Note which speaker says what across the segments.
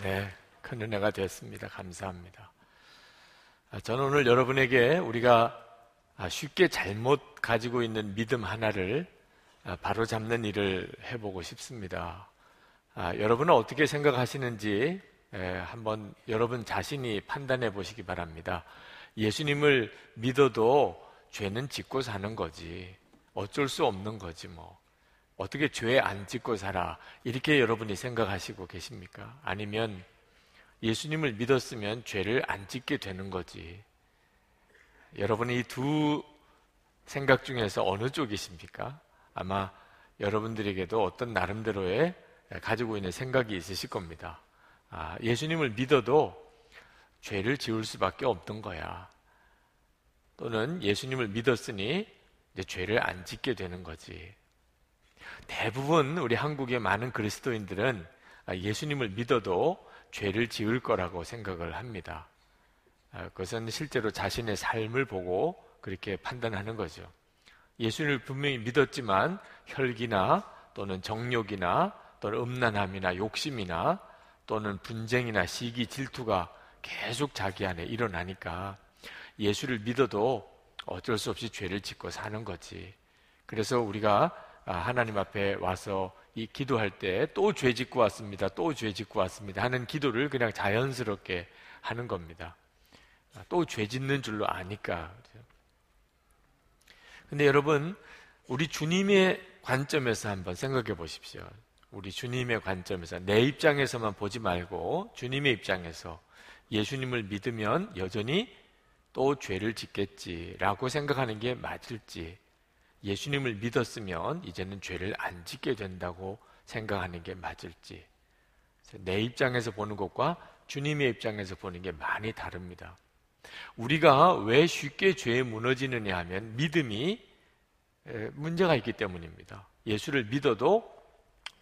Speaker 1: 네, 큰 은혜가 되었습니다. 감사합니다. 아, 저는 오늘 여러분에게 우리가 아, 쉽게 잘못 가지고 있는 믿음 하나를 아, 바로 잡는 일을 해보고 싶습니다. 여러분은 어떻게 생각하시는지 한번 여러분 자신이 판단해 보시기 바랍니다. 예수님을 믿어도 죄는 짓고 사는 거지. 어쩔 수 없는 거지 뭐. 어떻게 죄 안 짓고 살아? 이렇게 여러분이 생각하시고 계십니까? 아니면 예수님을 믿었으면 죄를 안 짓게 되는 거지. 여러분이 이 두 생각 중에서 어느 쪽이십니까? 아마 여러분들에게도 어떤 나름대로의 가지고 있는 생각이 있으실 겁니다. 아, 예수님을 믿어도 죄를 지을 수밖에 없던 거야. 또는 예수님을 믿었으니 죄를 안 짓게 되는 거지. 대부분 우리 한국의 많은 그리스도인들은 예수님을 믿어도 죄를 지을 거라고 생각을 합니다. 아, 그것은 실제로 자신의 삶을 보고 그렇게 판단하는 거죠. 예수님을 분명히 믿었지만 혈기나 또는 정욕이나 또는 음란함이나 욕심이나 또는 분쟁이나 시기 질투가 계속 자기 안에 일어나니까 예수를 믿어도 어쩔 수 없이 죄를 짓고 사는 거지. 그래서 우리가 아, 하나님 앞에 와서 이 기도할 때 또 죄 짓고 왔습니다. 또 죄 짓고 왔습니다. 하는 기도를 그냥 자연스럽게 하는 겁니다. 아, 또죄 짓는 줄로 아니까. 근데 여러분, 우리 주님의 관점에서 한번 생각해 보십시오. 우리 주님의 관점에서 내 입장에서만 보지 말고 주님의 입장에서 예수님을 믿으면 여전히 또 죄를 짓겠지라고 생각하는 게 맞을지 예수님을 믿었으면 이제는 죄를 안 짓게 된다고 생각하는 게 맞을지 내 입장에서 보는 것과 주님의 입장에서 보는 게 많이 다릅니다. 우리가 왜 쉽게 죄에 무너지느냐 하면 믿음이 문제가 있기 때문입니다. 예수를 믿어도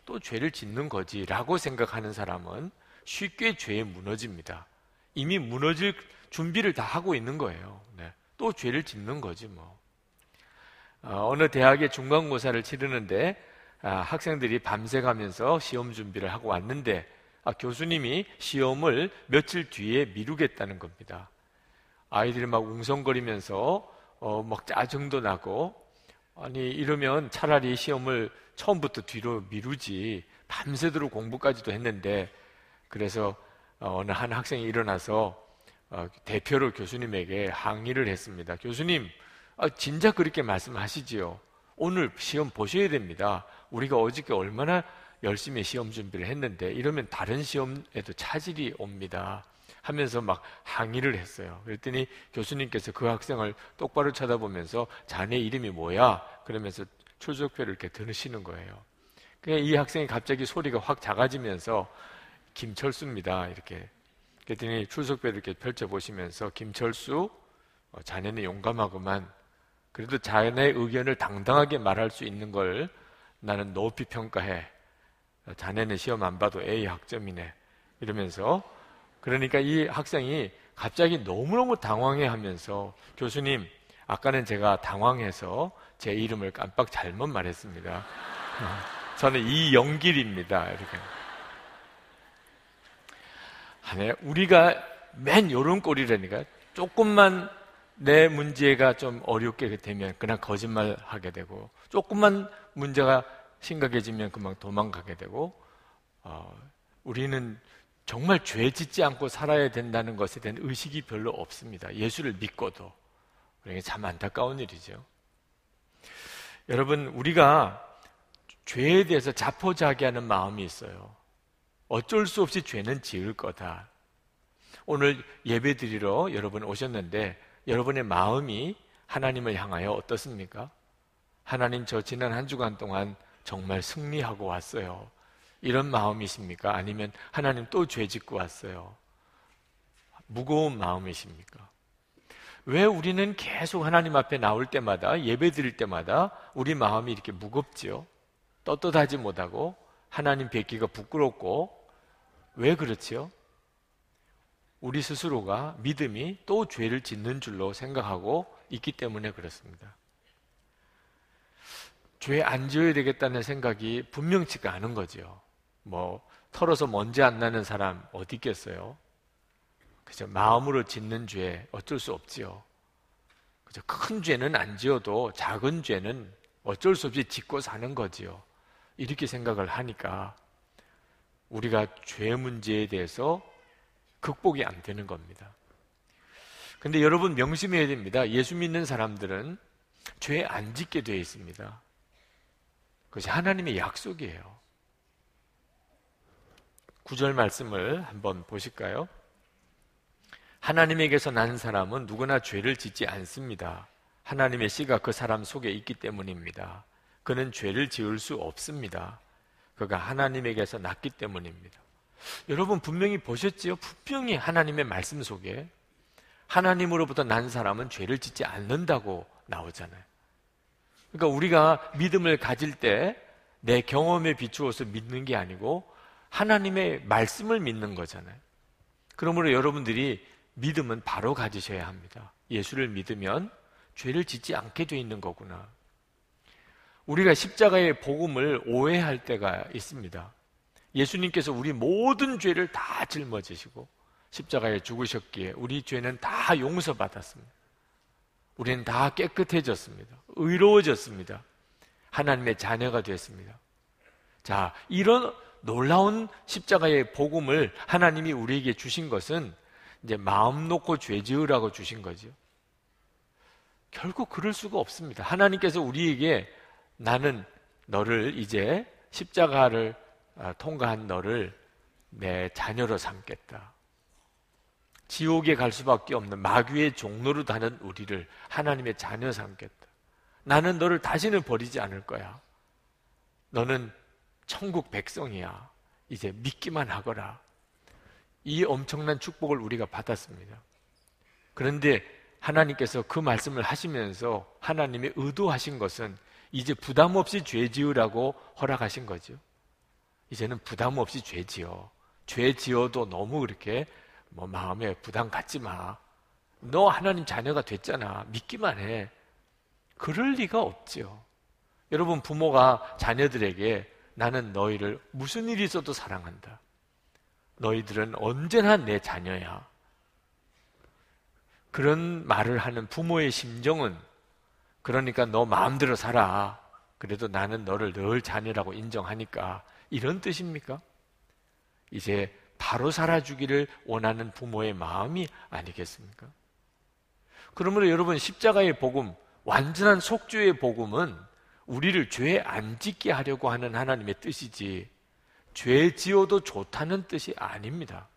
Speaker 1: 또 죄를 짓는 거지라고 생각하는 사람은 쉽게 죄에 무너집니다. 이미 무너질 준비를 다 하고 있는 거예요. 네. 또 죄를 짓는 거지 뭐. 어, 느 대학의 중간고사를 치르는데 아, 학생들이 밤새 가면서 시험 준비를 하고 왔는데 아, 교수님이 시험을 며칠 뒤에 미루겠다는 겁니다. 아이들이 막 웅성거리면서 어, 막 짜증도 나고 아니 이러면 차라리 시험을 처음부터 뒤로 미루지 밤새도록 공부까지도 했는데 그래서 어, 어느 한 학생이 일어나서 어, 대표로 교수님에게 항의를 했습니다. 교수님, 아, 진작 그렇게 말씀하시지요. 오늘 시험 보셔야 됩니다. 우리가 어저께 얼마나 열심히 시험 준비를 했는데 이러면 다른 시험에도 차질이 옵니다. 하면서 막 항의를 했어요. 그랬더니 교수님께서 그 학생을 똑바로 쳐다보면서 자네 이름이 뭐야? 그러면서 출석표를 이렇게 들으시는 거예요. 이 학생이 갑자기 소리가 확 작아지면서 김철수입니다. 이렇게 그랬더니 출석표를 이렇게 펼쳐보시면서 김철수, 어, 자네는 용감하구만. 그래도 자네의 의견을 당당하게 말할 수 있는 걸 나는 높이 평가해. 어, 자네는 시험 안 봐도 A 학점이네. 이러면서 그러니까 이 학생이 갑자기 너무너무 당황해 하면서 교수님, 아까는 제가 당황해서 제 이름을 깜빡 잘못 말했습니다. 어, 저는 이영길입니다. 이렇게. 하네. 우리가 맨 요런 꼴이라니까. 조금만 내 문제가 좀 어렵게 되면 그냥 거짓말 하게 되고, 조금만 문제가 심각해지면 금방 도망가게 되고, 어, 우리는 정말 죄 짓지 않고 살아야 된다는 것에 대한 의식이 별로 없습니다. 예수를 믿고도. 그러니까 참 안타까운 일이죠. 여러분, 우리가 죄에 대해서 자포자기하는 마음이 있어요. 어쩔 수 없이 죄는 지을 거다. 오늘 예배 드리러 여러분 오셨는데 여러분의 마음이 하나님을 향하여 어떻습니까? 하나님 저 지난 한 주간 동안 정말 승리하고 왔어요. 이런 마음이십니까? 아니면 하나님 또 죄 짓고 왔어요. 무거운 마음이십니까? 왜 우리는 계속 하나님 앞에 나올 때마다 예배 드릴 때마다 우리 마음이 이렇게 무겁지요? 떳떳하지 못하고 하나님 뵙기가 부끄럽고 왜 그렇지요? 우리 스스로가 믿음이 또 죄를 짓는 줄로 생각하고 있기 때문에 그렇습니다. 죄 안 지어야 되겠다는 생각이 분명치가 않은 거죠. 뭐 털어서 먼지 안 나는 사람 어디 있겠어요? 그죠? 마음으로 짓는 죄 어쩔 수 없지요. 그죠? 큰 죄는 안 지어도 작은 죄는 어쩔 수 없이 짓고 사는 거지요. 이렇게 생각을 하니까 우리가 죄 문제에 대해서 극복이 안 되는 겁니다. 근데 여러분 명심해야 됩니다. 예수 믿는 사람들은 죄 안 짓게 되어 있습니다. 그것이 하나님의 약속이에요. 구절 말씀을 한번 보실까요? 하나님에게서 난 사람은 누구나 죄를 짓지 않습니다. 하나님의 씨가 그 사람 속에 있기 때문입니다. 그는 죄를 지을 수 없습니다. 그가 하나님에게서 났기 때문입니다. 여러분 분명히 보셨지요? 분명히 하나님의 말씀 속에 하나님으로부터 난 사람은 죄를 짓지 않는다고 나오잖아요. 그러니까 우리가 믿음을 가질 때 내 경험에 비추어서 믿는 게 아니고 하나님의 말씀을 믿는 거잖아요. 그러므로 여러분들이 믿음은 바로 가지셔야 합니다. 예수를 믿으면 죄를 짓지 않게 돼 있는 거구나. 우리가 십자가의 복음을 오해할 때가 있습니다. 예수님께서 우리 모든 죄를 다 짊어지시고 십자가에 죽으셨기에 우리 죄는 다 용서받았습니다. 우리는 다 깨끗해졌습니다. 의로워졌습니다. 하나님의 자녀가 되었습니다. 자, 이런 놀라운 십자가의 복음을 하나님이 우리에게 주신 것은 이제 마음 놓고 죄 지으라고 주신 거죠. 결국 그럴 수가 없습니다. 하나님께서 우리에게 나는 너를 이제 십자가를 아, 통과한 너를 내 자녀로 삼겠다. 지옥에 갈 수밖에 없는 마귀의 종로로 다는 우리를 하나님의 자녀 삼겠다. 나는 너를 다시는 버리지 않을 거야. 너는 천국 백성이야. 이제 믿기만 하거라. 이 엄청난 축복을 우리가 받았습니다. 그런데 하나님께서 그 말씀을 하시면서 하나님의 의도하신 것은 이제 부담 없이 죄 지으라고 허락하신 거죠. 이제는 부담 없이 죄 지어. 죄 지어도 너무 그렇게 뭐 마음에 부담 갖지 마. 너 하나님 자녀가 됐잖아. 믿기만 해. 그럴 리가 없지요. 여러분 부모가 자녀들에게 나는 너희를 무슨 일이 있어도 사랑한다. 너희들은 언제나 내 자녀야. 그런 말을 하는 부모의 심정은 그러니까 너 마음대로 살아. 그래도 나는 너를 늘 자녀라고 인정하니까 이런 뜻입니까? 이제 바로 살아주기를 원하는 부모의 마음이 아니겠습니까? 그러므로 여러분 십자가의 복음, 완전한 속죄의 복음은 우리를 죄 안 짓게 하려고 하는 하나님의 뜻이지 죄 지어도 좋다는 뜻이 아닙니다.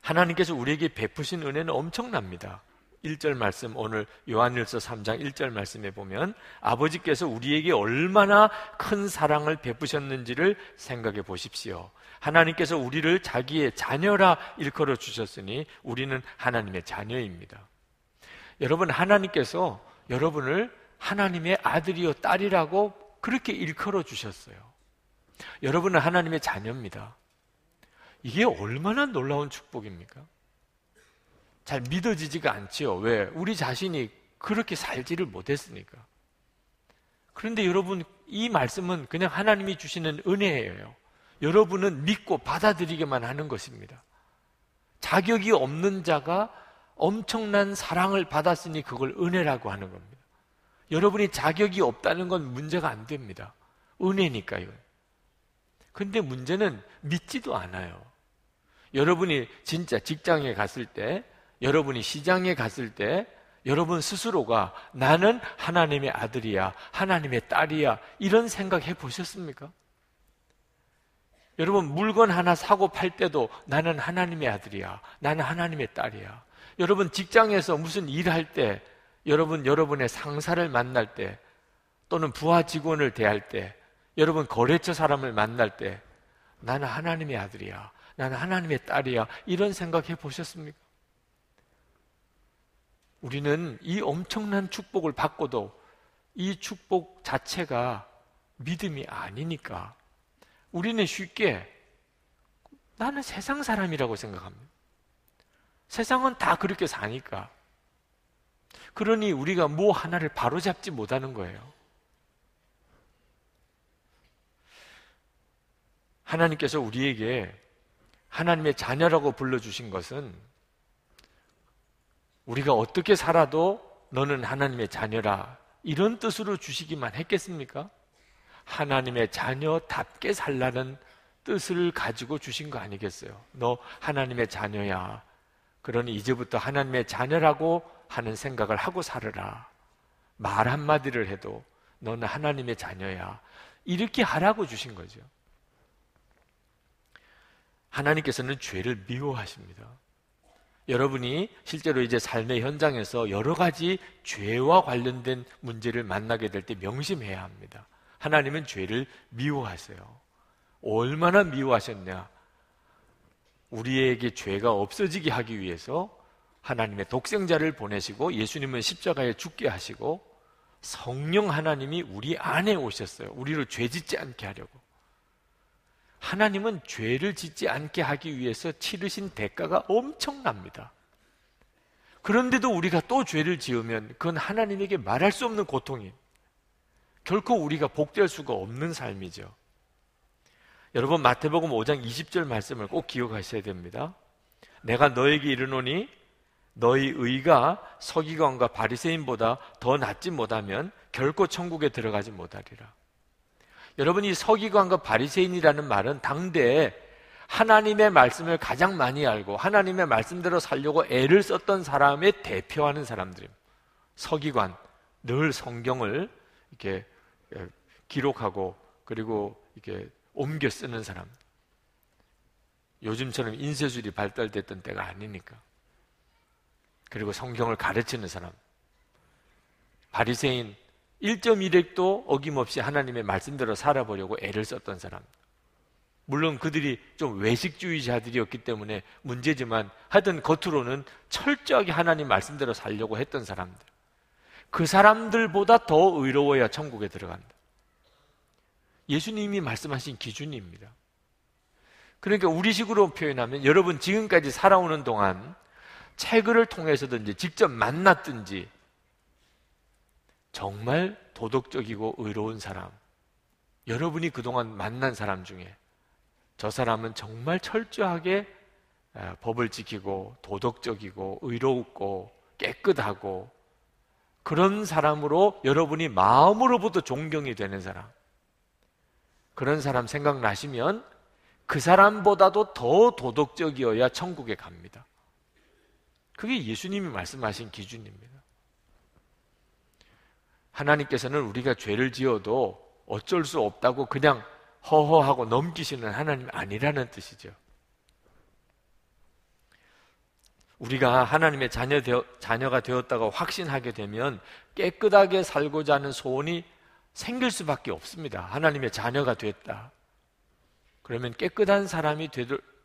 Speaker 1: 하나님께서 우리에게 베푸신 은혜는 엄청납니다. 1절 말씀 오늘 요한일서 3장 1절 말씀에 보면 아버지께서 우리에게 얼마나 큰 사랑을 베푸셨는지를 생각해 보십시오. 하나님께서 우리를 자기의 자녀라 일컬어 주셨으니 우리는 하나님의 자녀입니다. 여러분 하나님께서 여러분을 하나님의 아들이요 딸이라고 그렇게 일컬어 주셨어요. 여러분은 하나님의 자녀입니다. 이게 얼마나 놀라운 축복입니까? 잘 믿어지지가 않지요. 왜? 우리 자신이 그렇게 살지를 못했으니까. 그런데 여러분, 이 말씀은 그냥 하나님이 주시는 은혜예요. 여러분은 믿고 받아들이게만 하는 것입니다. 자격이 없는 자가 엄청난 사랑을 받았으니 그걸 은혜라고 하는 겁니다. 여러분이 자격이 없다는 건 문제가 안 됩니다. 은혜니까요. 근데 문제는 믿지도 않아요. 여러분이 진짜 직장에 갔을 때, 여러분이 시장에 갔을 때, 여러분 스스로가 나는 하나님의 아들이야, 하나님의 딸이야, 이런 생각 해 보셨습니까? 여러분 물건 하나 사고 팔 때도 나는 하나님의 아들이야, 나는 하나님의 딸이야. 여러분 직장에서 무슨 일할 때, 여러분 여러분의 상사를 만날 때, 또는 부하 직원을 대할 때, 여러분 거래처 사람을 만날 때, 나는 하나님의 아들이야, 나는 하나님의 딸이야. 이런 생각 해 보셨습니까? 우리는 이 엄청난 축복을 받고도 이 축복 자체가 믿음이 아니니까 우리는 쉽게 나는 세상 사람이라고 생각합니다. 세상은 다 그렇게 사니까. 그러니 우리가 뭐 하나를 바로잡지 못하는 거예요. 하나님께서 우리에게 하나님의 자녀라고 불러주신 것은 우리가 어떻게 살아도 너는 하나님의 자녀라 이런 뜻으로 주시기만 했겠습니까? 하나님의 자녀답게 살라는 뜻을 가지고 주신 거 아니겠어요? 너 하나님의 자녀야. 그러니 이제부터 하나님의 자녀라고 하는 생각을 하고 살으라. 말 한마디를 해도 너는 하나님의 자녀야. 이렇게 하라고 주신 거죠. 하나님께서는 죄를 미워하십니다. 여러분이 실제로 이제 삶의 현장에서 여러 가지 죄와 관련된 문제를 만나게 될 때 명심해야 합니다. 하나님은 죄를 미워하세요. 얼마나 미워하셨냐? 우리에게 죄가 없어지게 하기 위해서 하나님의 독생자를 보내시고 예수님은 십자가에 죽게 하시고 성령 하나님이 우리 안에 오셨어요. 우리를 죄 짓지 않게 하려고. 하나님은 죄를 짓지 않게 하기 위해서 치르신 대가가 엄청납니다. 그런데도 우리가 또 죄를 지으면 그건 하나님에게 말할 수 없는 고통이 결코 우리가 복될 수가 없는 삶이죠. 여러분 마태복음 5장 20절 말씀을 꼭 기억하셔야 됩니다. 내가 너에게 이르노니 너희 의가 서기관과 바리새인보다 더 낫지 못하면 결코 천국에 들어가지 못하리라. 여러분 이 서기관과 바리새인이라는 말은 당대에 하나님의 말씀을 가장 많이 알고 하나님의 말씀대로 살려고 애를 썼던 사람의 대표하는 사람들입니다. 서기관 늘 성경을 이렇게 기록하고 그리고 이렇게 옮겨 쓰는 사람. 요즘처럼 인쇄술이 발달됐던 때가 아니니까. 그리고 성경을 가르치는 사람. 바리새인 1.1핵도 어김없이 하나님의 말씀대로 살아보려고 애를 썼던 사람. 물론 그들이 좀 외식주의자들이었기 때문에 문제지만 하여튼 겉으로는 철저하게 하나님 말씀대로 살려고 했던 사람들. 그 사람들보다 더 의로워야 천국에 들어간다. 예수님이 말씀하신 기준입니다. 그러니까 우리식으로 표현하면 여러분 지금까지 살아오는 동안 책을 통해서든지 직접 만났든지 정말 도덕적이고 의로운 사람, 여러분이 그동안 만난 사람 중에 저 사람은 정말 철저하게 법을 지키고 도덕적이고 의롭고 깨끗하고 그런 사람으로 여러분이 마음으로부터 존경이 되는 사람. 그런 사람 생각나시면 그 사람보다도 더 도덕적이어야 천국에 갑니다. 그게 예수님이 말씀하신 기준입니다. 하나님께서는 우리가 죄를 지어도 어쩔 수 없다고 그냥 허허하고 넘기시는 하나님 아니라는 뜻이죠. 우리가 하나님의 자녀 되어, 자녀가 되었다고 확신하게 되면 깨끗하게 살고자 하는 소원이 생길 수밖에 없습니다. 하나님의 자녀가 됐다. 그러면 깨끗한 사람이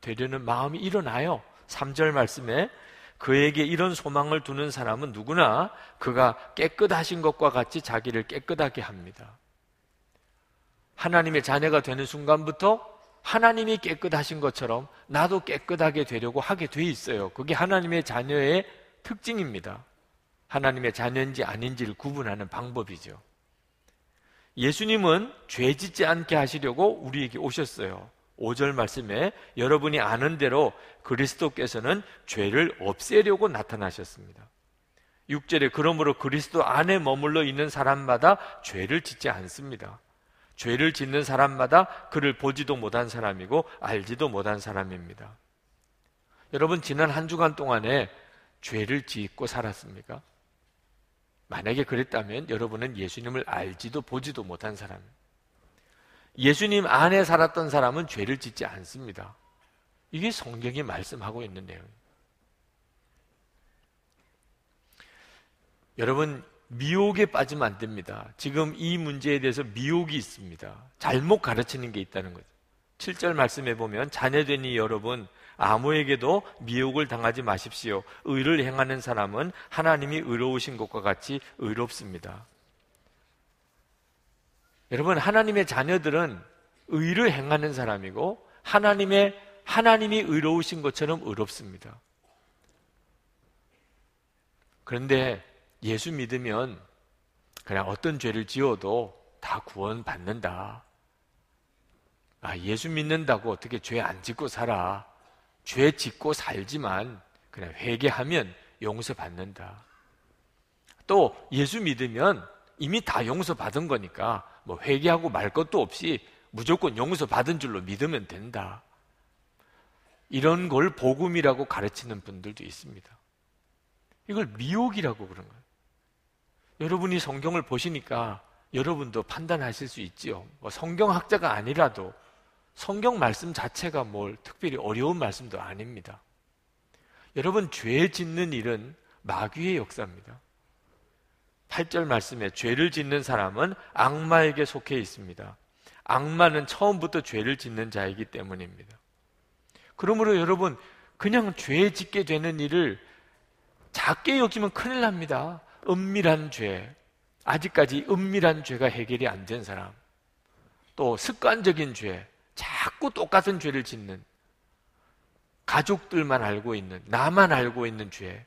Speaker 1: 되려는 마음이 일어나요. 3절 말씀에 그에게 이런 소망을 두는 사람은 누구나 그가 깨끗하신 것과 같이 자기를 깨끗하게 합니다. 하나님의 자녀가 되는 순간부터 하나님이 깨끗하신 것처럼 나도 깨끗하게 되려고 하게 돼 있어요. 그게 하나님의 자녀의 특징입니다. 하나님의 자녀인지 아닌지를 구분하는 방법이죠. 예수님은 죄 짓지 않게 하시려고 우리에게 오셨어요. 5절 말씀에 여러분이 아는 대로 그리스도께서는 죄를 없애려고 나타나셨습니다. 6절에 그러므로 그리스도 안에 머물러 있는 사람마다 죄를 짓지 않습니다. 죄를 짓는 사람마다 그를 보지도 못한 사람이고 알지도 못한 사람입니다. 여러분 지난 한 주간 동안에 죄를 짓고 살았습니까? 만약에 그랬다면 여러분은 예수님을 알지도 보지도 못한 사람. 예수님 안에 살았던 사람은 죄를 짓지 않습니다. 이게 성경이 말씀하고 있는 내용입니다. 여러분, 미혹에 빠지면 안 됩니다. 지금 이 문제에 대해서 미혹이 있습니다. 잘못 가르치는 게 있다는 거죠. 7절 말씀해 보면 자녀되니 여러분 아무에게도 미혹을 당하지 마십시오. 의를 행하는 사람은 하나님이 의로우신 것과 같이 의롭습니다. 여러분 하나님의 자녀들은 의를 행하는 사람이고 하나님의 하나님이 의로우신 것처럼 의롭습니다. 그런데 예수 믿으면 그냥 어떤 죄를 지어도 다 구원받는다. 아, 예수 믿는다고 어떻게 죄 안 짓고 살아. 죄 짓고 살지만 그냥 회개하면 용서받는다. 또 예수 믿으면 이미 다 용서받은 거니까 뭐 회개하고 말 것도 없이 무조건 용서 받은 줄로 믿으면 된다. 이런 걸 복음이라고 가르치는 분들도 있습니다. 이걸 미혹이라고 그런 거예요. 여러분이 성경을 보시니까 여러분도 판단하실 수 있지요. 뭐 성경학자가 아니라도 성경 말씀 자체가 뭘 특별히 어려운 말씀도 아닙니다. 여러분, 죄 짓는 일은 마귀의 역사입니다. 8절 말씀에 죄를 짓는 사람은 악마에게 속해 있습니다. 악마는 처음부터 죄를 짓는 자이기 때문입니다. 그러므로 여러분, 그냥 죄 짓게 되는 일을 작게 여기면 큰일 납니다. 은밀한 죄, 아직까지 은밀한 죄가 해결이 안 된 사람, 또 습관적인 죄, 자꾸 똑같은 죄를 짓는 가족들만 알고 있는, 나만 알고 있는 죄,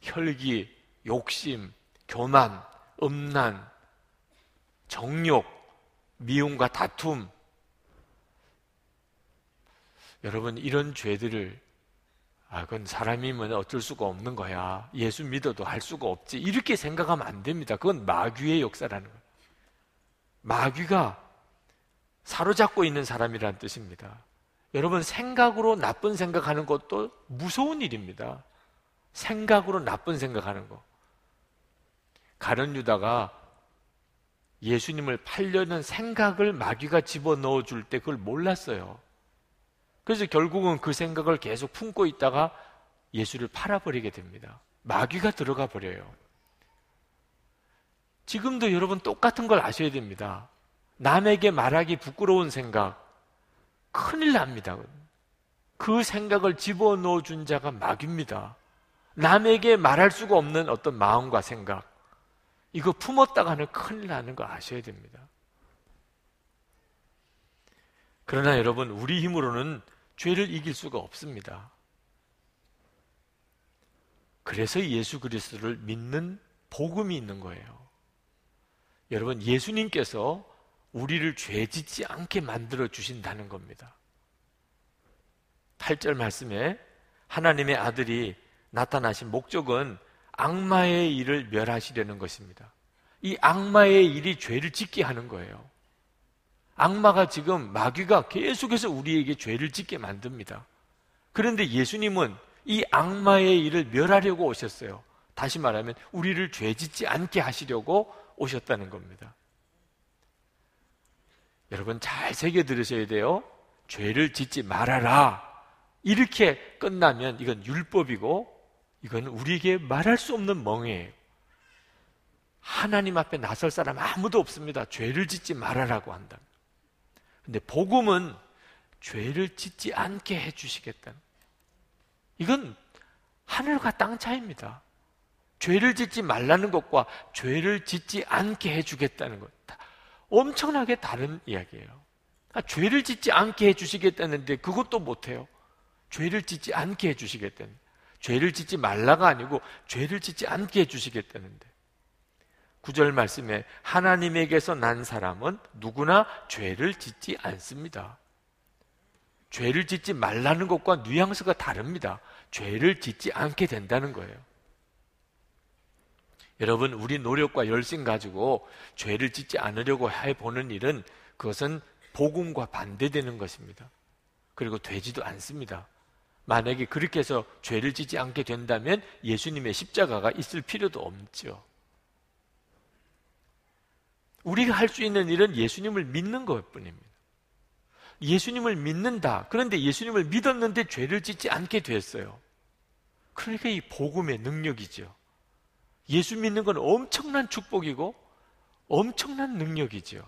Speaker 1: 혈기, 욕심, 교만, 음란, 정욕, 미움과 다툼. 여러분, 이런 죄들을, 아, 그건 사람이면 어쩔 수가 없는 거야. 예수 믿어도 할 수가 없지. 이렇게 생각하면 안 됩니다. 그건 마귀의 역사라는 거예요. 마귀가 사로잡고 있는 사람이라는 뜻입니다. 여러분, 생각으로 나쁜 생각하는 것도 무서운 일입니다. 생각으로 나쁜 생각하는 거. 가련 유다가 예수님을 팔려는 생각을 마귀가 집어넣어 줄 때 그걸 몰랐어요. 그래서 결국은 그 생각을 계속 품고 있다가 예수를 팔아버리게 됩니다. 마귀가 들어가 버려요. 지금도 여러분 똑같은 걸 아셔야 됩니다. 남에게 말하기 부끄러운 생각, 큰일 납니다. 그 생각을 집어넣어 준 자가 마귀입니다. 남에게 말할 수가 없는 어떤 마음과 생각, 이거 품었다가는 큰일 나는 거 아셔야 됩니다. 그러나 여러분, 우리 힘으로는 죄를 이길 수가 없습니다. 그래서 예수 그리스도를 믿는 복음이 있는 거예요. 여러분, 예수님께서 우리를 죄 짓지 않게 만들어 주신다는 겁니다. 8절 말씀에 하나님의 아들이 나타나신 목적은 악마의 일을 멸하시려는 것입니다. 이 악마의 일이 죄를 짓게 하는 거예요. 악마가 지금 마귀가 계속해서 우리에게 죄를 짓게 만듭니다. 그런데 예수님은 이 악마의 일을 멸하려고 오셨어요. 다시 말하면 우리를 죄 짓지 않게 하시려고 오셨다는 겁니다. 여러분 잘 새겨 들으셔야 돼요. 죄를 짓지 말아라. 이렇게 끝나면 이건 율법이고 이건 우리에게 말할 수 없는 멍해예요. 하나님 앞에 나설 사람 아무도 없습니다. 죄를 짓지 말아라고 한다. 근데 복음은 죄를 짓지 않게 해 주시겠다. 이건 하늘과 땅 차이입니다. 죄를 짓지 말라는 것과 죄를 짓지 않게 해 주겠다는 것. 엄청나게 다른 이야기예요. 아, 죄를 짓지 않게 해 주시겠다는데 그것도 못 해요. 죄를 짓지 않게 해 주시겠다는. 죄를 짓지 말라가 아니고 죄를 짓지 않게 해주시겠다는데. 구절 말씀에 하나님에게서 난 사람은 누구나 죄를 짓지 않습니다. 죄를 짓지 말라는 것과 뉘앙스가 다릅니다. 죄를 짓지 않게 된다는 거예요. 여러분, 우리 노력과 열심 가지고 죄를 짓지 않으려고 해보는 일은 그것은 복음과 반대되는 것입니다. 그리고 되지도 않습니다. 만약에 그렇게 해서 죄를 짓지 않게 된다면 예수님의 십자가가 있을 필요도 없죠. 우리가 할 수 있는 일은 예수님을 믿는 것 뿐입니다. 예수님을 믿는다. 그런데 예수님을 믿었는데 죄를 짓지 않게 됐어요. 그러니까 이 복음의 능력이죠. 예수 믿는 건 엄청난 축복이고 엄청난 능력이죠.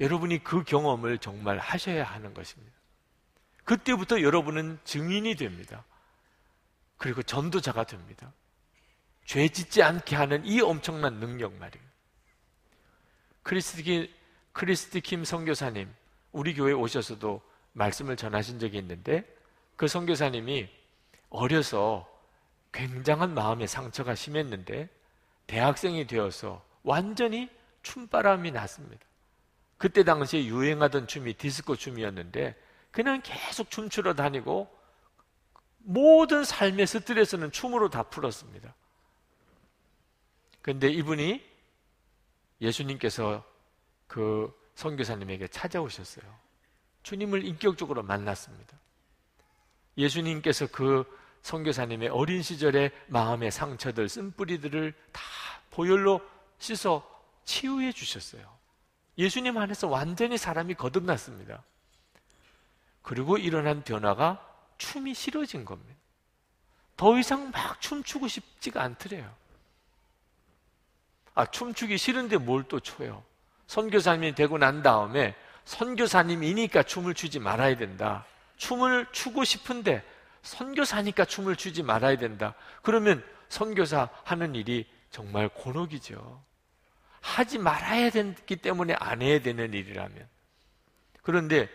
Speaker 1: 여러분이 그 경험을 정말 하셔야 하는 것입니다. 그때부터 여러분은 증인이 됩니다. 그리고 전도자가 됩니다. 죄 짓지 않게 하는 이 엄청난 능력 말이에요. 크리스티, 크리스티 킴 선교사님, 우리 교회 오셔서도 말씀을 전하신 적이 있는데 그 선교사님이 어려서 굉장한 마음의 상처가 심했는데 대학생이 되어서 완전히 춤바람이 났습니다. 그때 당시에 유행하던 춤이 디스코 춤이었는데 그냥 계속 춤추러 다니고 모든 삶의 스트레스는 춤으로 다 풀었습니다. 그런데 이분이 예수님께서 그 선교사님에게 찾아오셨어요. 주님을 인격적으로 만났습니다. 예수님께서 그 선교사님의 어린 시절의 마음의 상처들, 쓴뿌리들을 다 보혈로 씻어 치유해 주셨어요. 예수님 안에서 완전히 사람이 거듭났습니다. 그리고 일어난 변화가 춤이 싫어진 겁니다. 더 이상 막 춤추고 싶지가 않더래요. 아, 춤추기 싫은데 뭘 또 춰요? 선교사님이 되고 난 다음에 선교사님이니까 춤을 추지 말아야 된다. 춤을 추고 싶은데 선교사니까 춤을 추지 말아야 된다. 그러면 선교사 하는 일이 정말 곤혹이죠. 하지 말아야 되기 때문에 안 해야 되는 일이라면. 그런데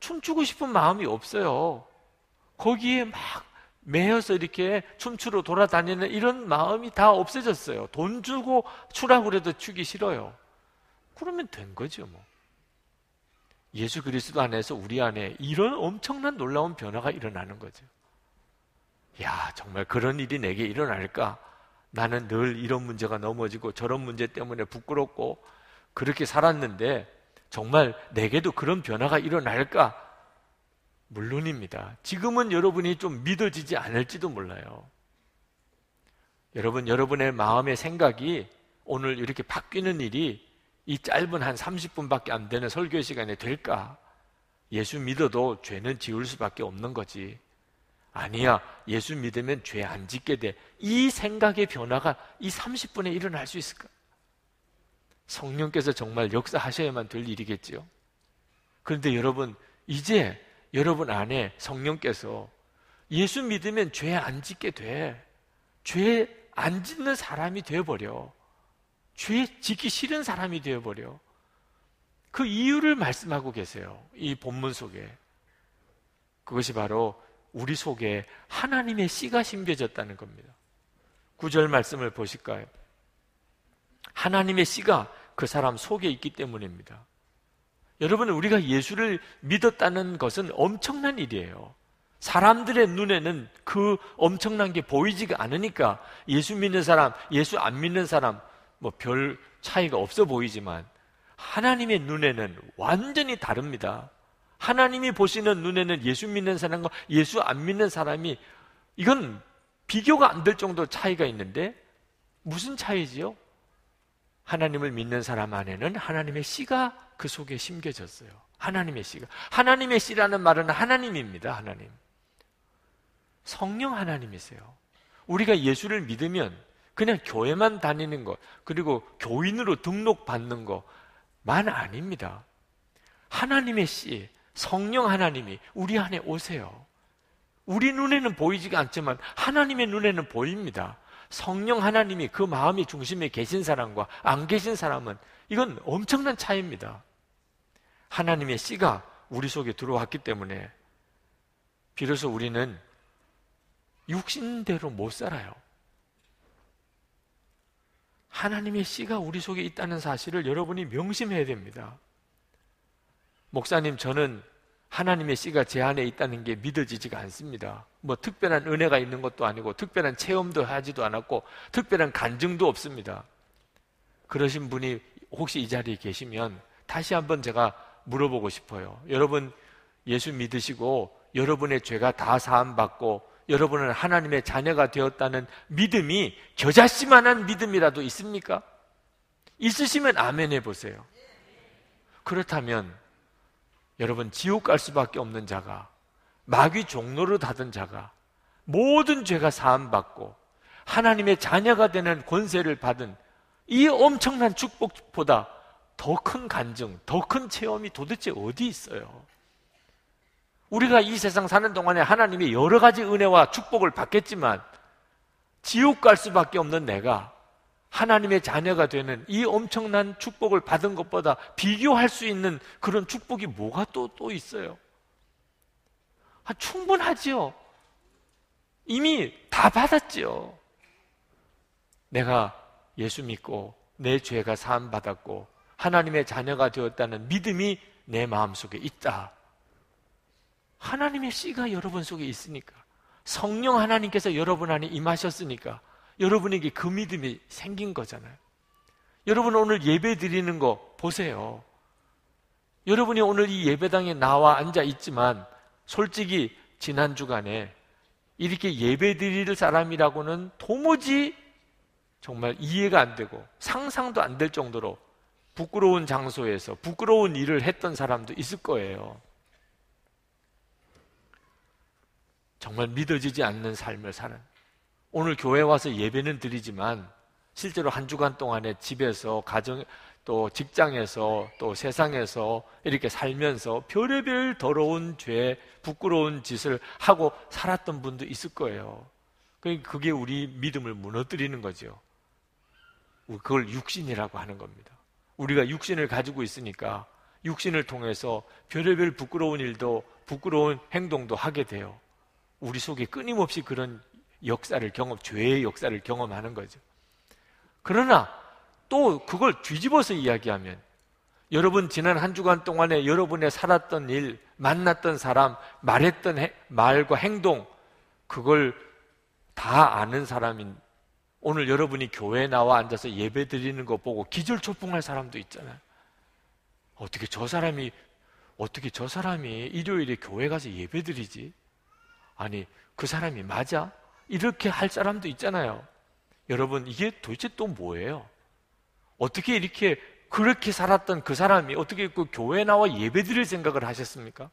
Speaker 1: 춤추고 싶은 마음이 없어요. 거기에 막 매여서 이렇게 춤추러 돌아다니는 이런 마음이 다 없어졌어요. 돈 주고 추라고 그래도 추기 싫어요. 그러면 된 거죠, 뭐. 예수 그리스도 안에서 우리 안에 이런 엄청난 놀라운 변화가 일어나는 거죠. 야, 정말 그런 일이 내게 일어날까? 나는 늘 이런 문제가 넘어지고 저런 문제 때문에 부끄럽고 그렇게 살았는데 정말 내게도 그런 변화가 일어날까? 물론입니다. 지금은 여러분이 좀 믿어지지 않을지도 몰라요. 여러분, 여러분의 마음의 생각이 오늘 이렇게 바뀌는 일이 이 짧은 한 30분밖에 안 되는 설교 시간에 될까? 예수 믿어도 죄는 지울 수밖에 없는 거지. 아니야, 예수 믿으면 죄 안 짓게 돼. 이 생각의 변화가 이 30분에 일어날 수 있을까? 성령께서 정말 역사하셔야만 될 일이겠지요. 그런데 여러분, 이제 여러분 안에 성령께서 예수 믿으면 죄 안 짓게 돼. 죄 안 짓는 사람이 되어버려. 죄 짓기 싫은 사람이 되어버려. 그 이유를 말씀하고 계세요. 이 본문 속에. 그것이 바로 우리 속에 하나님의 씨가 심겨졌다는 겁니다. 구절 말씀을 보실까요? 하나님의 씨가 그 사람 속에 있기 때문입니다. 여러분, 우리가 예수를 믿었다는 것은 엄청난 일이에요. 사람들의 눈에는 그 엄청난 게 보이지가 않으니까 예수 믿는 사람, 예수 안 믿는 사람, 뭐 별 차이가 없어 보이지만 하나님의 눈에는 완전히 다릅니다. 하나님이 보시는 눈에는 예수 믿는 사람과 예수 안 믿는 사람이 이건 비교가 안 될 정도 차이가 있는데 무슨 차이지요? 하나님을 믿는 사람 안에는 하나님의 씨가 그 속에 심겨졌어요. 하나님의 씨가. 하나님의 씨라는 말은 하나님입니다. 하나님. 성령 하나님이세요. 우리가 예수를 믿으면 그냥 교회만 다니는 것, 그리고 교인으로 등록받는 것만 아닙니다. 하나님의 씨, 성령 하나님이 우리 안에 오세요. 우리 눈에는 보이지가 않지만 하나님의 눈에는 보입니다. 성령 하나님이 그 마음이 중심에 계신 사람과 안 계신 사람은 이건 엄청난 차이입니다. 하나님의 씨가 우리 속에 들어왔기 때문에 비로소 우리는 육신대로 못 살아요. 하나님의 씨가 우리 속에 있다는 사실을 여러분이 명심해야 됩니다. 목사님, 저는 하나님의 씨가 제 안에 있다는 게 믿어지지가 않습니다. 뭐 특별한 은혜가 있는 것도 아니고 특별한 체험도 하지도 않았고 특별한 간증도 없습니다. 그러신 분이 혹시 이 자리에 계시면 다시 한번 제가 물어보고 싶어요. 여러분 예수 믿으시고 여러분의 죄가 다 사함받고 여러분은 하나님의 자녀가 되었다는 믿음이 겨자씨만한 믿음이라도 있습니까? 있으시면 아멘 해보세요. 그렇다면 여러분 지옥 갈 수밖에 없는 자가 마귀 종로를 닫은 자가 모든 죄가 사함 받고 하나님의 자녀가 되는 권세를 받은 이 엄청난 축복보다 더 큰 간증, 더 큰 체험이 도대체 어디 있어요? 우리가 이 세상 사는 동안에 하나님이 여러 가지 은혜와 축복을 받겠지만 지옥 갈 수밖에 없는 내가 하나님의 자녀가 되는 이 엄청난 축복을 받은 것보다 비교할 수 있는 그런 축복이 뭐가 또, 또 있어요? 아, 충분하지요. 이미 다 받았지요. 내가 예수 믿고 내 죄가 사함받았고 하나님의 자녀가 되었다는 믿음이 내 마음속에 있다. 하나님의 씨가 여러분 속에 있으니까 성령 하나님께서 여러분 안에 임하셨으니까 여러분에게 그 믿음이 생긴 거잖아요. 여러분 오늘 예배 드리는 거 보세요. 여러분이 오늘 이 예배당에 나와 앉아 있지만 솔직히 지난 주간에 이렇게 예배 드릴 사람이라고는 도무지 정말 이해가 안 되고 상상도 안 될 정도로 부끄러운 장소에서 부끄러운 일을 했던 사람도 있을 거예요. 정말 믿어지지 않는 삶을 사는 오늘 교회 와서 예배는 드리지만 실제로 한 주간 동안에 집에서 가정 또 직장에서 또 세상에서 이렇게 살면서 별의별 더러운 죄, 부끄러운 짓을 하고 살았던 분도 있을 거예요. 그러니까 그게 우리 믿음을 무너뜨리는 거죠. 그걸 육신이라고 하는 겁니다. 우리가 육신을 가지고 있으니까 육신을 통해서 별의별 부끄러운 일도 부끄러운 행동도 하게 돼요. 우리 속에 끊임없이 그런 역사를 경험, 죄의 역사를 경험하는 거죠. 그러나 또 그걸 뒤집어서 이야기하면 여러분 지난 한 주간 동안에 여러분의 살았던 일, 만났던 사람, 말했던 해, 말과 행동 그걸 다 아는 사람인 오늘 여러분이 교회에 나와 앉아서 예배 드리는 거 보고 기절초풍할 사람도 있잖아요. 어떻게 저 사람이 어떻게 저 사람이 일요일에 교회 가서 예배 드리지? 아니, 그 사람이 맞아? 이렇게 할 사람도 있잖아요. 여러분, 이게 도대체 또 뭐예요? 어떻게 이렇게 그렇게 살았던 그 사람이 어떻게 그 교회 나와 예배 드릴 생각을 하셨습니까?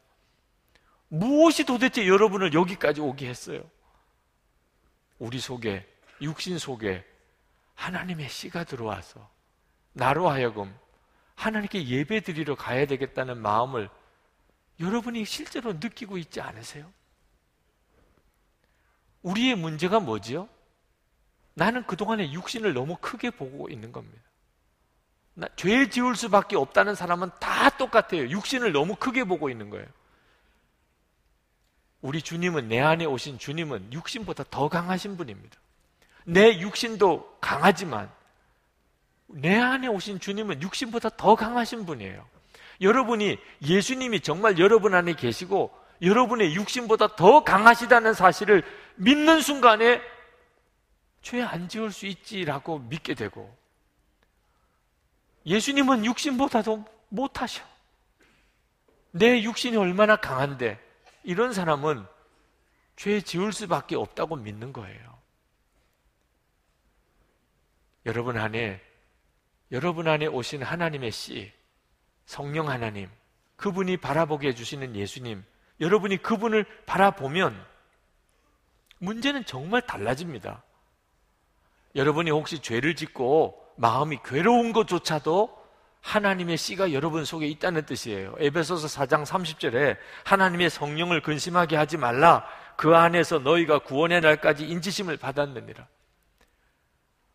Speaker 1: 무엇이 도대체 여러분을 여기까지 오게 했어요? 우리 속에, 육신 속에 하나님의 씨가 들어와서 나로 하여금 하나님께 예배 드리러 가야 되겠다는 마음을 여러분이 실제로 느끼고 있지 않으세요? 우리의 문제가 뭐지요? 나는 그동안에 육신을 너무 크게 보고 있는 겁니다. 죄 지을 수밖에 없다는 사람은 다 똑같아요. 육신을 너무 크게 보고 있는 거예요. 우리 주님은 내 안에 오신 주님은 육신보다 더 강하신 분입니다. 내 육신도 강하지만 내 안에 오신 주님은 육신보다 더 강하신 분이에요. 여러분이 예수님이 정말 여러분 안에 계시고 여러분의 육신보다 더 강하시다는 사실을 믿는 순간에 죄 안 지을 수 있지라고 믿게 되고 예수님은 육신보다도 못하셔. 내 육신이 얼마나 강한데 이런 사람은 죄 지을 수밖에 없다고 믿는 거예요. 여러분 안에 여러분 안에 오신 하나님의 씨, 성령 하나님, 그분이 바라보게 해주시는 예수님, 여러분이 그분을 바라보면 문제는 정말 달라집니다. 여러분이 혹시 죄를 짓고 마음이 괴로운 것조차도 하나님의 씨가 여러분 속에 있다는 뜻이에요. 에베소서 4장 30절에 하나님의 성령을 근심하게 하지 말라. 그 안에서 너희가 구원의 날까지 인지심을 받았느니라.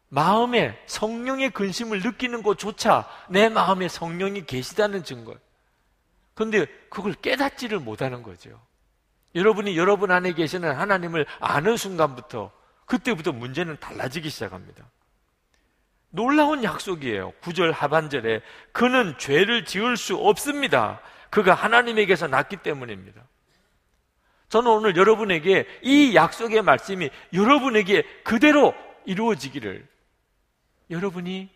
Speaker 1: 마음에 성령의 근심을 느끼는 것조차 내 마음에 성령이 계시다는 증거예요. 그런데 그걸 깨닫지를 못하는 거죠. 여러분이 여러분 안에 계시는 하나님을 아는 순간부터 그때부터 문제는 달라지기 시작합니다. 놀라운 약속이에요. 9절 하반절에 그는 죄를 지을 수 없습니다. 그가 하나님에게서 났기 때문입니다. 저는 오늘 여러분에게 이 약속의 말씀이 여러분에게 그대로 이루어지기를 여러분이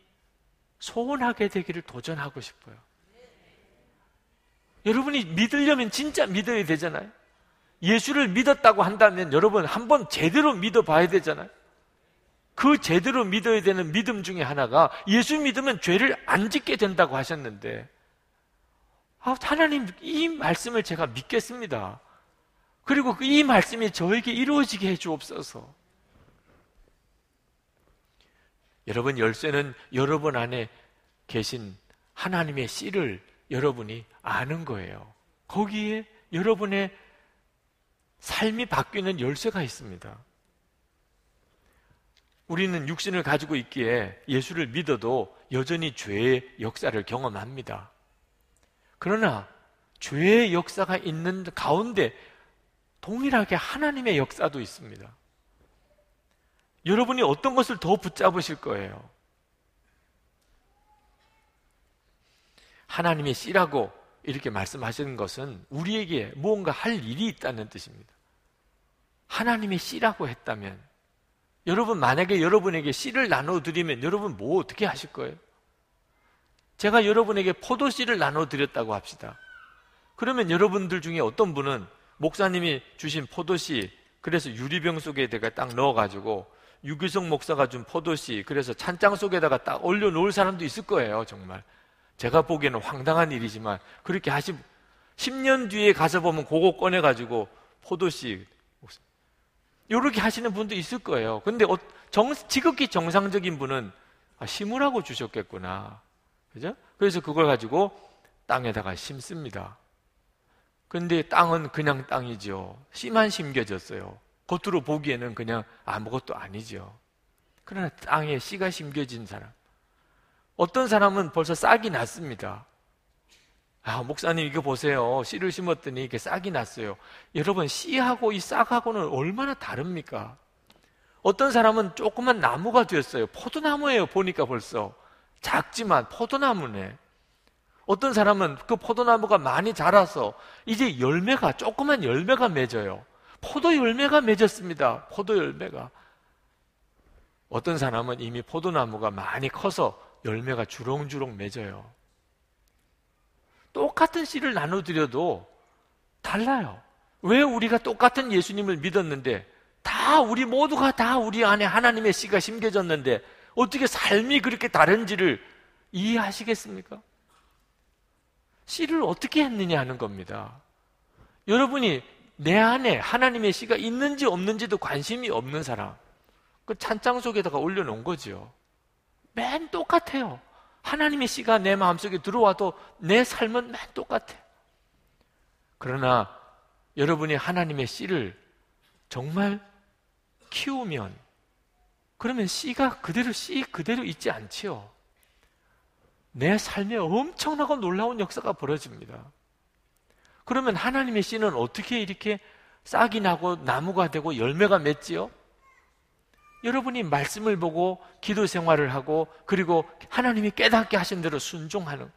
Speaker 1: 소원하게 되기를 도전하고 싶어요. 여러분이 믿으려면 진짜 믿어야 되잖아요. 예수를 믿었다고 한다면 여러분 한번 제대로 믿어봐야 되잖아요. 그 제대로 믿어야 되는 믿음 중에 하나가 예수 믿으면 죄를 안 짓게 된다고 하셨는데, 아, 하나님 이 말씀을 제가 믿겠습니다. 그리고 그이 말씀이 저에게 이루어지게 해 주옵소서. 여러분 열쇠는 여러분 안에 계신 하나님의 씨를 여러분이 아는 거예요. 거기에 여러분의 삶이 바뀌는 열쇠가 있습니다. 우리는 육신을 가지고 있기에 예수를 믿어도 여전히 죄의 역사를 경험합니다. 그러나 죄의 역사가 있는 가운데 동일하게 하나님의 역사도 있습니다. 여러분이 어떤 것을 더 붙잡으실 거예요? 하나님의 씨라고 이렇게 말씀하시는 것은 우리에게 무언가 할 일이 있다는 뜻입니다. 하나님의 씨라고 했다면 여러분 만약에 여러분에게 씨를 나눠 드리면 여러분 뭐 어떻게 하실 거예요? 제가 여러분에게 포도씨를 나눠 드렸다고 합시다. 그러면 여러분들 중에 어떤 분은 목사님이 주신 포도씨 그래서 유리병 속에다가 딱 넣어가지고 유기성 목사가 준 포도씨 그래서 찬장 속에다가 딱 올려놓을 사람도 있을 거예요 정말 제가 보기에는 황당한 일이지만 그렇게 하시 10년 뒤에 가서 보면 그거 꺼내 가지고 포도씨 이렇게 하시는 분도 있을 거예요 근데 어, 정, 지극히 정상적인 분은 아, 심으라고 주셨겠구나 그죠? 그래서 그걸 가지고 땅에다가 심습니다 근데 땅은 그냥 땅이죠. 씨만 심겨졌어요. 겉으로 보기에는 그냥 아무것도 아니죠. 그러나 땅에 씨가 심겨진 사람. 어떤 사람은 벌써 싹이 났습니다. 아, 목사님 이거 보세요. 씨를 심었더니 이게 렇 싹이 났어요. 여러분, 씨하고 이 싹하고는 얼마나 다릅니까? 어떤 사람은 조그만 나무가 되었어요. 포도나무예요. 보니까 벌써. 작지만 포도나무네. 어떤 사람은 그 포도나무가 많이 자라서 이제 열매가 조그만 열매가 맺어요. 포도 열매가 맺었습니다. 포도 열매가. 어떤 사람은 이미 포도나무가 많이 커서 열매가 주렁주렁 맺어요. 똑같은 씨를 나눠드려도 달라요. 왜 우리가 똑같은 예수님을 믿었는데 다 우리 모두가 다 우리 안에 하나님의 씨가 심겨졌는데 어떻게 삶이 그렇게 다른지를 이해하시겠습니까? 씨를 어떻게 했느냐 하는 겁니다. 여러분이 내 안에 하나님의 씨가 있는지 없는지도 관심이 없는 사람, 그 찬장 속에다가 올려놓은 거죠. 맨 똑같아요. 하나님의 씨가 내 마음속에 들어와도 내 삶은 맨 똑같아. 그러나 여러분이 하나님의 씨를 정말 키우면 그러면 씨가 그대로 씨 그대로 있지 않지요. 내 삶에 엄청나고 놀라운 역사가 벌어집니다. 그러면 하나님의 씨는 어떻게 이렇게 싹이 나고 나무가 되고 열매가 맺지요? 여러분이 말씀을 보고 기도 생활을 하고 그리고 하나님이 깨닫게 하신 대로 순종하는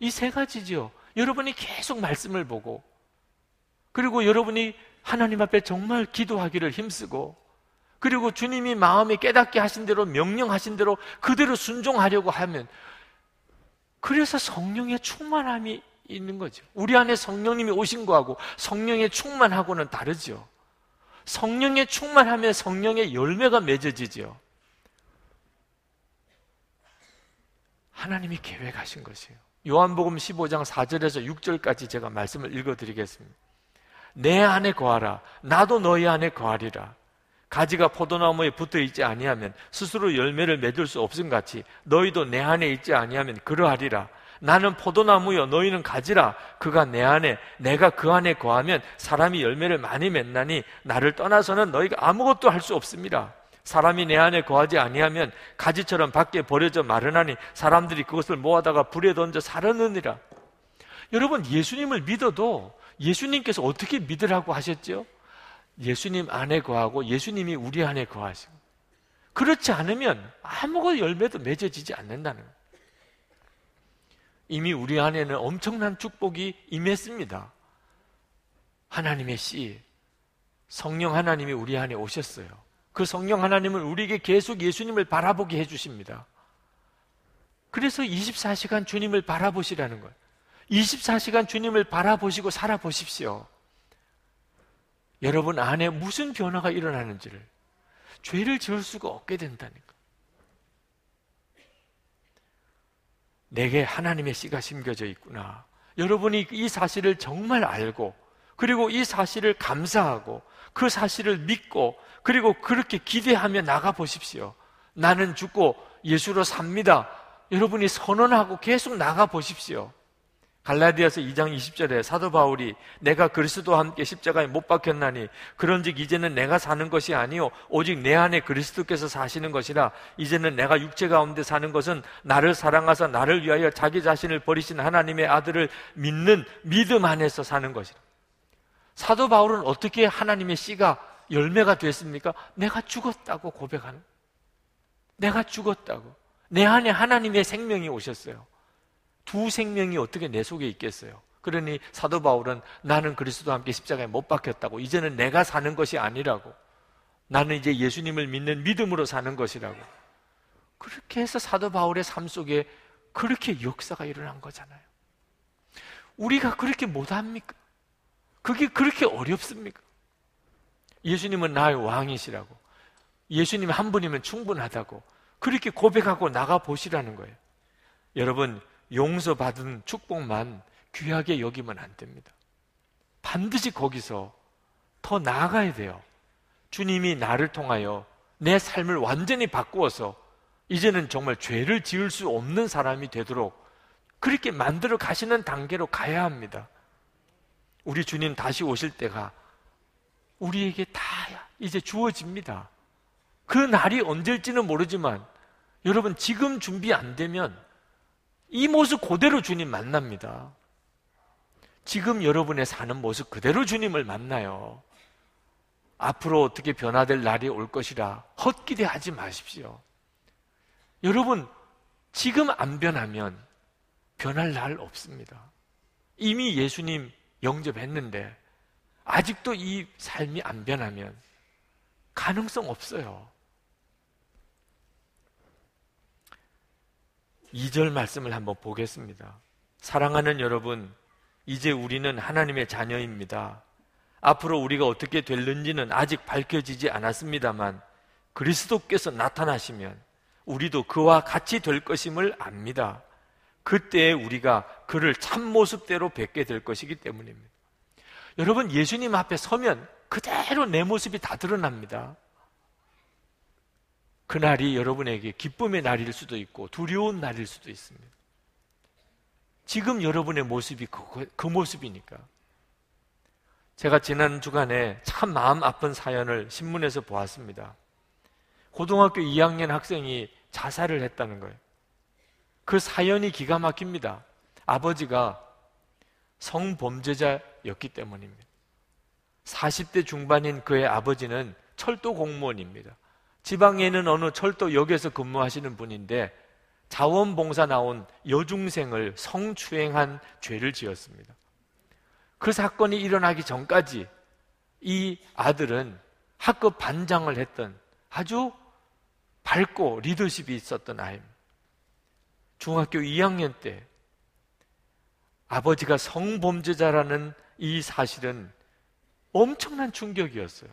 Speaker 1: 이 세 가지지요. 여러분이 계속 말씀을 보고 그리고 여러분이 하나님 앞에 정말 기도하기를 힘쓰고 그리고 주님이 마음이 깨닫게 하신 대로 명령하신 대로 그대로 순종하려고 하면 그래서 성령의 충만함이 있는 거죠. 우리 안에 성령님이 오신 거하고 성령의 충만하고는 다르죠. 성령의 충만하면 성령의 열매가 맺어지죠. 하나님이 계획하신 것이에요. 요한복음 15장 4절에서 6절까지 제가 말씀을 읽어 드리겠습니다. 내 안에 거하라. 나도 너희 안에 거하리라. 가지가 포도나무에 붙어 있지 아니하면 스스로 열매를 맺을 수 없음 같이 너희도 내 안에 있지 아니하면 그러하리라. 나는 포도나무여 너희는 가지라 그가 내 안에 내가 그 안에 거하면 사람이 열매를 많이 맺나니 나를 떠나서는 너희가 아무것도 할 수 없습니다. 사람이 내 안에 거하지 아니하면 가지처럼 밖에 버려져 마르나니 사람들이 그것을 모아다가 불에 던져 사르느니라. 여러분 예수님을 믿어도 예수님께서 어떻게 믿으라고 하셨죠? 예수님 안에 거하고 예수님이 우리 안에 거하시고 그렇지 않으면 아무것도 열매도 맺어지지 않는다는 거예요. 이미 우리 안에는 엄청난 축복이 임했습니다. 하나님의 씨, 성령 하나님이 우리 안에 오셨어요. 그 성령 하나님은 우리에게 계속 예수님을 바라보게 해주십니다. 그래서 24시간 주님을 바라보시라는 거예요. 24시간 주님을 바라보시고 살아보십시오. 여러분 안에 무슨 변화가 일어나는지를 죄를 지을 수가 없게 된다니까. 내게 하나님의 씨가 심겨져 있구나. 여러분이 이 사실을 정말 알고 그리고 이 사실을 감사하고 그 사실을 믿고 그리고 그렇게 기대하며 나가 보십시오. 나는 죽고 예수로 삽니다. 여러분이 선언하고 계속 나가 보십시오. 갈라디아서 2장 20절에 사도 바울이 내가 그리스도와 함께 십자가에 못 박혔나니 그런즉 이제는 내가 사는 것이 아니요 오직 내 안에 그리스도께서 사시는 것이라 이제는 내가 육체 가운데 사는 것은 나를 사랑하사 나를 위하여 자기 자신을 버리신 하나님의 아들을 믿는 믿음 안에서 사는 것이라 사도 바울은 어떻게 하나님의 씨가 열매가 됐습니까? 내가 죽었다고 고백하는 내가 죽었다고 내 안에 하나님의 생명이 오셨어요 두 생명이 어떻게 내 속에 있겠어요? 그러니 사도 바울은 나는 그리스도와 함께 십자가에 못 박혔다고 이제는 내가 사는 것이 아니라고 나는 이제 예수님을 믿는 믿음으로 사는 것이라고 그렇게 해서 사도 바울의 삶 속에 그렇게 역사가 일어난 거잖아요. 우리가 그렇게 못합니까? 그게 그렇게 어렵습니까? 예수님은 나의 왕이시라고. 예수님 한 분이면 충분하다고. 그렇게 고백하고 나가 보시라는 거예요. 여러분, 용서받은 축복만 귀하게 여기면 안 됩니다. 반드시 거기서 더 나아가야 돼요. 주님이 나를 통하여 내 삶을 완전히 바꾸어서 이제는 정말 죄를 지을 수 없는 사람이 되도록 그렇게 만들어 가시는 단계로 가야 합니다. 우리 주님 다시 오실 때가 우리에게 다 이제 주어집니다. 그 날이 언제일지는 모르지만 여러분 지금 준비 안 되면 이 모습 그대로 주님 만납니다. 지금 여러분의 사는 모습 그대로 주님을 만나요. 앞으로 어떻게 변화될 날이 올 것이라 헛기대하지 마십시오. 여러분, 지금 안 변하면 변할 날 없습니다. 이미 예수님 영접했는데 아직도 이 삶이 안 변하면 가능성 없어요. 2절 말씀을 한번 보겠습니다. 사랑하는 여러분, 이제 우리는 하나님의 자녀입니다. 앞으로 우리가 어떻게 될는지는 아직 밝혀지지 않았습니다만 그리스도께서 나타나시면 우리도 그와 같이 될 것임을 압니다. 그때 우리가 그를 참 모습대로 뵙게 될 것이기 때문입니다. 여러분, 예수님 앞에 서면 그대로 내 모습이 다 드러납니다. 그날이 여러분에게 기쁨의 날일 수도 있고 두려운 날일 수도 있습니다. 지금 여러분의 모습이 그, 그 모습이니까. 제가 지난 주간에 참 마음 아픈 사연을 신문에서 보았습니다. 고등학교 2학년 학생이 자살을 했다는 거예요. 그 사연이 기가 막힙니다. 아버지가 성범죄자였기 때문입니다. 40대 중반인 그의 아버지는 철도 공무원입니다. 지방에는 어느 철도역에서 근무하시는 분인데 자원봉사 나온 여중생을 성추행한 죄를 지었습니다. 그 사건이 일어나기 전까지 이 아들은 학급 반장을 했던 아주 밝고 리더십이 있었던 아이입니다. 중학교 2학년 때 아버지가 성범죄자라는 이 사실은 엄청난 충격이었어요.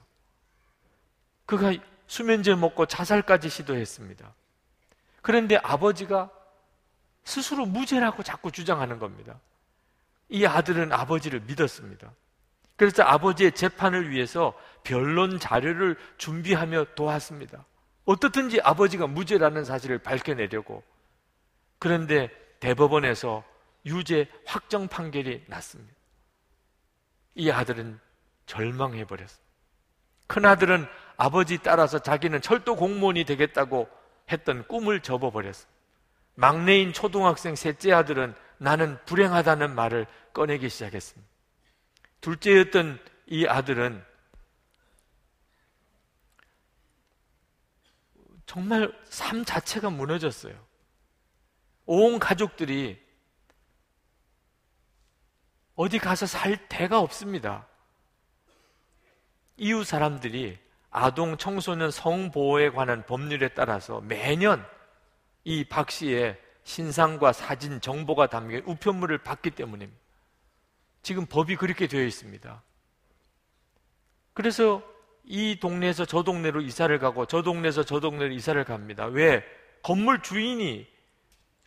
Speaker 1: 그가 수면제 먹고 자살까지 시도했습니다. 그런데 아버지가 스스로 무죄라고 자꾸 주장하는 겁니다. 이 아들은 아버지를 믿었습니다. 그래서 아버지의 재판을 위해서 변론 자료를 준비하며 도왔습니다. 어떻든지 아버지가 무죄라는 사실을 밝혀내려고. 그런데 대법원에서 유죄 확정 판결이 났습니다. 이 아들은 절망해버렸습니다. 큰아들은 아버지 따라서 자기는 철도 공무원이 되겠다고 했던 꿈을 접어버렸습니다. 막내인 초등학생 셋째 아들은 나는 불행하다는 말을 꺼내기 시작했습니다. 둘째였던 이 아들은 정말 삶 자체가 무너졌어요. 온 가족들이 어디 가서 살 데가 없습니다. 이웃 사람들이 아동 청소년 성보호에 관한 법률에 따라서 매년 이 박 씨의 신상과 사진 정보가 담긴 우편물을 받기 때문입니다. 지금 법이 그렇게 되어 있습니다. 그래서 이 동네에서 저 동네로 이사를 가고 저 동네에서 저 동네로 이사를 갑니다. 왜? 건물 주인이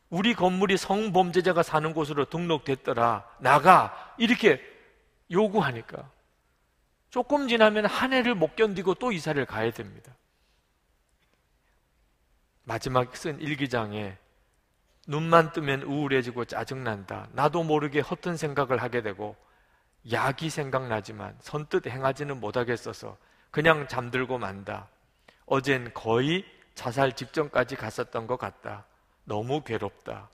Speaker 1: 우리 건물이 성범죄자가 사는 곳으로 등록됐더라. 나가. 이렇게 요구하니까. 조금 지나면 한 해를 못 견디고 또 이사를 가야 됩니다. 마지막 쓴 일기장에 눈만 뜨면 우울해지고 짜증난다. 나도 모르게 허튼 생각을 하게 되고 약이 생각나지만 선뜻 행하지는 못하겠어서 그냥 잠들고 만다. 어젠 거의 자살 직전까지 갔었던 것 같다. 너무 괴롭다.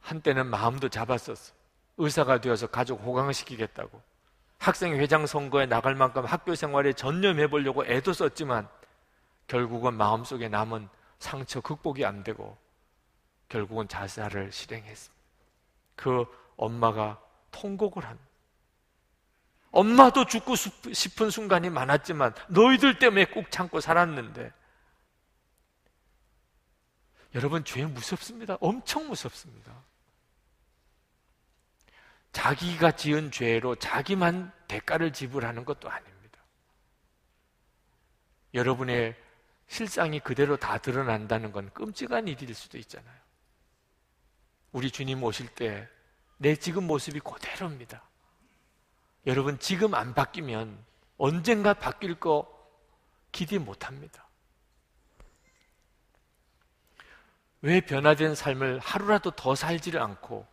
Speaker 1: 한때는 마음도 잡았었어. 의사가 되어서 가족 호강시키겠다고. 학생 회장 선거에 나갈 만큼 학교 생활에 전념해 보려고 애도 썼지만 결국은 마음속에 남은 상처 극복이 안 되고 결국은 자살을 실행했습니다. 그 엄마가 통곡을 합니다. 엄마도 죽고 싶은 순간이 많았지만 너희들 때문에 꾹 참고 살았는데 여러분 죄 무섭습니다. 엄청 무섭습니다. 자기가 지은 죄로 자기만 대가를 지불하는 것도 아닙니다. 여러분의 실상이 그대로 다 드러난다는 건 끔찍한 일일 수도 있잖아요. 우리 주님 오실 때 내 지금 모습이 그대로입니다. 여러분 지금 안 바뀌면 언젠가 바뀔 거 기대 못 합니다. 왜 변화된 삶을 하루라도 더 살지를 않고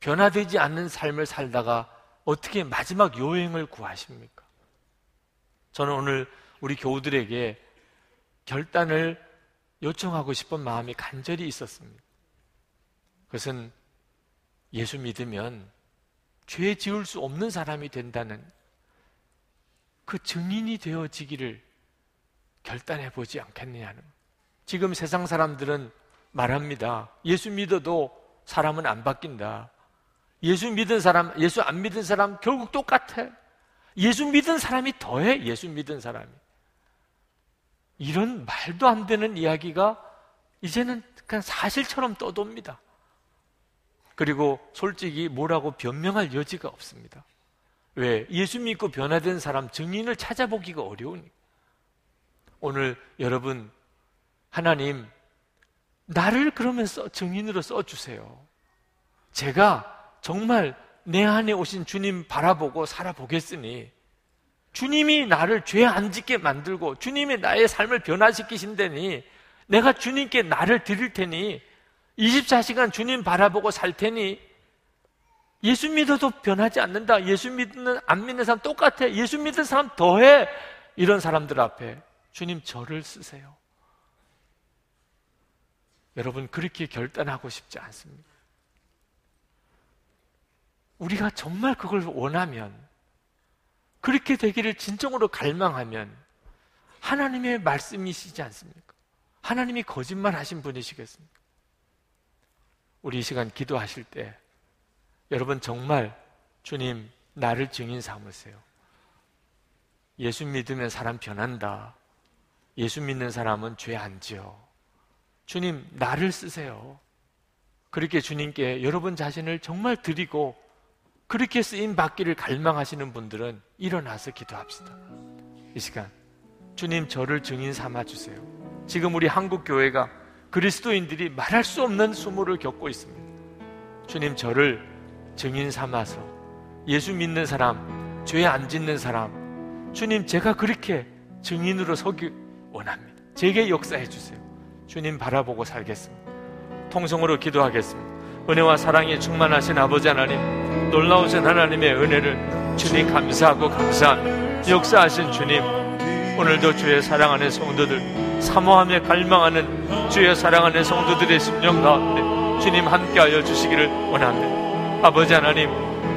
Speaker 1: 변화되지 않는 삶을 살다가 어떻게 마지막 요행을 구하십니까? 저는 오늘 우리 교우들에게 결단을 요청하고 싶은 마음이 간절히 있었습니다. 그것은 예수 믿으면 죄 지을 수 없는 사람이 된다는 그 증인이 되어지기를 결단해 보지 않겠느냐는. 지금 세상 사람들은 말합니다. 예수 믿어도 사람은 안 바뀐다. 예수 믿은 사람, 예수 안 믿은 사람 결국 똑같아. 예수 믿은 사람이 더해, 예수 믿은 사람이. 이런 말도 안 되는 이야기가 이제는 그냥 사실처럼 떠돕니다. 그리고 솔직히 뭐라고 변명할 여지가 없습니다. 왜? 예수 믿고 변화된 사람 증인을 찾아보기가 어려우니까. 오늘 여러분, 하나님, 나를 그러면 써, 증인으로 써주세요. 제가 정말 내 안에 오신 주님 바라보고 살아보겠으니 주님이 나를 죄 안 짓게 만들고 주님이 나의 삶을 변화시키신다니 내가 주님께 나를 드릴 테니 24시간 주님 바라보고 살 테니 예수 믿어도 변하지 않는다. 예수 믿는 안 믿는 사람 똑같아. 예수 믿는 사람 더해. 이런 사람들 앞에 주님 저를 쓰세요. 여러분 그렇게 결단하고 싶지 않습니다. 우리가 정말 그걸 원하면 그렇게 되기를 진정으로 갈망하면 하나님의 말씀이시지 않습니까? 하나님이 거짓말 하신 분이시겠습니까? 우리 이 시간 기도하실 때 여러분 정말 주님 나를 증인 삼으세요. 예수 믿으면 사람 변한다. 예수 믿는 사람은 죄 안 지어. 주님 나를 쓰세요. 그렇게 주님께 여러분 자신을 정말 드리고 그렇게 쓰임 받기를 갈망하시는 분들은 일어나서 기도합시다. 이 시간 주님 저를 증인 삼아 주세요. 지금 우리 한국 교회가 그리스도인들이 말할 수 없는 수모를 겪고 있습니다. 주님 저를 증인 삼아서 예수 믿는 사람, 죄 안 짓는 사람, 주님 제가 그렇게 증인으로 서기 원합니다. 제게 역사해 주세요. 주님 바라보고 살겠습니다. 통성으로 기도하겠습니다. 은혜와 사랑이 충만하신 아버지 하나님, 놀라우신 하나님의 은혜를 주님 감사하고 감사합니다. 역사하신 주님, 오늘도 주의 사랑 하는 성도들, 사모하며 갈망하는 주의 사랑하는 성도들의 심령 가운데 주님 함께하여 주시기를 원합니다. 아버지 하나님,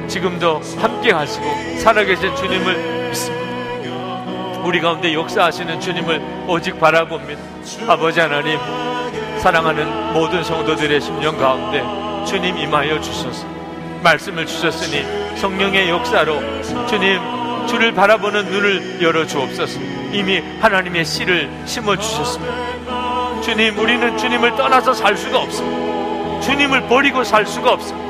Speaker 1: 지금도 함께 하시고 살아계신 주님을 믿습니다. 우리 가운데 역사하시는 주님을 오직 바라봅니다. 아버지 하나님, 사랑하는 모든 성도들의 심령 가운데 주님 임하여 주소서. 말씀을 주셨으니 성령의 역사로 주님 주를 바라보는 눈을 열어 주옵소서. 이미 하나님의 씨를 심어 주셨습니다. 주님, 우리는 주님을 떠나서 살 수가 없습니다. 주님을 버리고 살 수가 없습니다.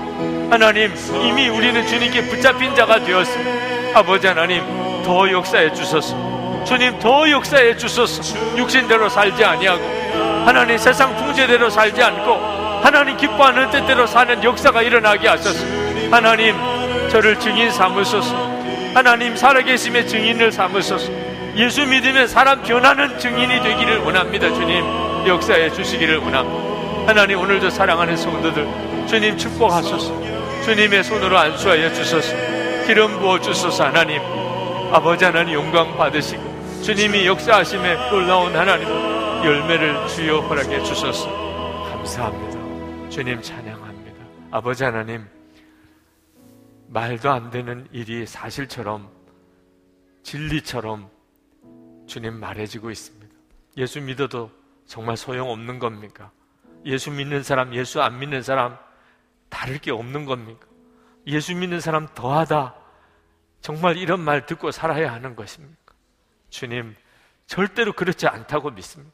Speaker 1: 하나님, 이미 우리는 주님께 붙잡힌 자가 되었습니다. 아버지 하나님, 더 역사해 주소서. 주님, 더 역사해 주소서. 육신대로 살지 아니하고 하나님 세상 풍제대로 살지 않고 하나님 기뻐하는 뜻대로 사는 역사가 일어나게 하소서. 하나님, 저를 증인 삼으소서. 하나님, 살아계심의 증인을 삼으소서. 예수 믿으면 사람 변하는 증인이 되기를 원합니다. 주님, 역사해 주시기를 원합니다. 하나님, 오늘도 사랑하는 성도들, 주님 축복하소서. 주님의 손으로 안수하여 주소서. 기름 부어 주소서. 하나님, 아버지 하나님 영광 받으시고, 주님이 역사하심에 놀라운 하나님, 열매를 주여 허락해 주소서. 감사합니다. 주님 찬양합니다. 아버지 하나님, 말도 안 되는 일이 사실처럼, 진리처럼 주님 말해지고 있습니다. 예수 믿어도 정말 소용없는 겁니까? 예수 믿는 사람, 예수 안 믿는 사람 다를 게 없는 겁니까? 예수 믿는 사람 더하다. 정말 이런 말 듣고 살아야 하는 것입니까? 주님, 절대로 그렇지 않다고 믿습니다.